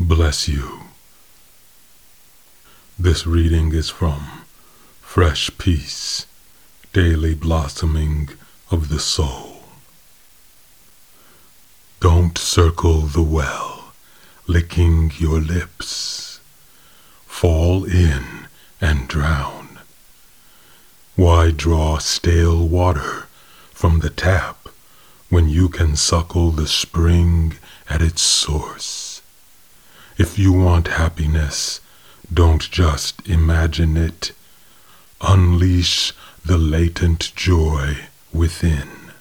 bless you. This reading is from Fresh Peace, Daily Blossoming of the Soul. Don't circle the well, licking your lips. Fall in and drown. Why draw stale water from the tap when you can suckle the spring at its source? If you want happiness, don't just imagine it. Unleash the latent joy within.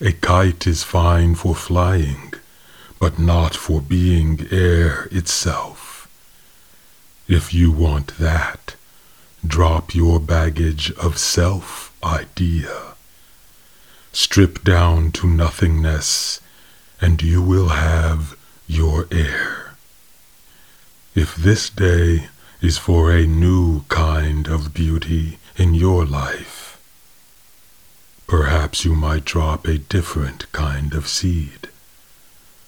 A kite is fine for flying, but not for being air itself. If you want that, drop your baggage of self idea. Strip down to nothingness, and you will have your air. If this day is for a new kind of beauty in your life, perhaps you might drop a different kind of seed.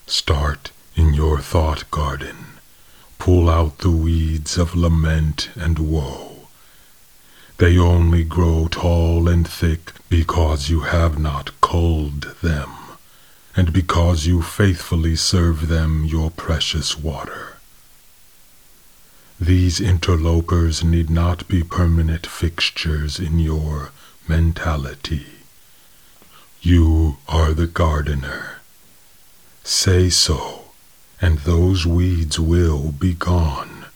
Start in your thought garden. Pull out the weeds of lament and woe. They only grow tall and thick because you have not culled them, and because you faithfully serve them your precious water. These interlopers need not be permanent fixtures in your mentality. You are the gardener. Say so, and those weeds will be gone.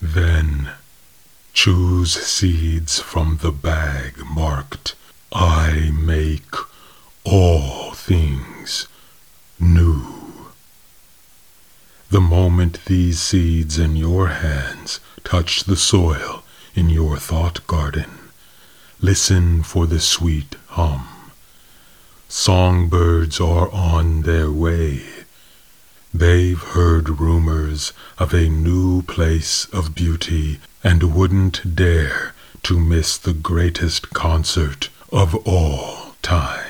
Then choose seeds from the bag marked, I make all things new. The moment these seeds in your hands touch the soil in your thought garden, listen for the sweet hum. Songbirds are on their way. They've heard rumors of a new place of beauty and wouldn't dare to miss the greatest concert of all time.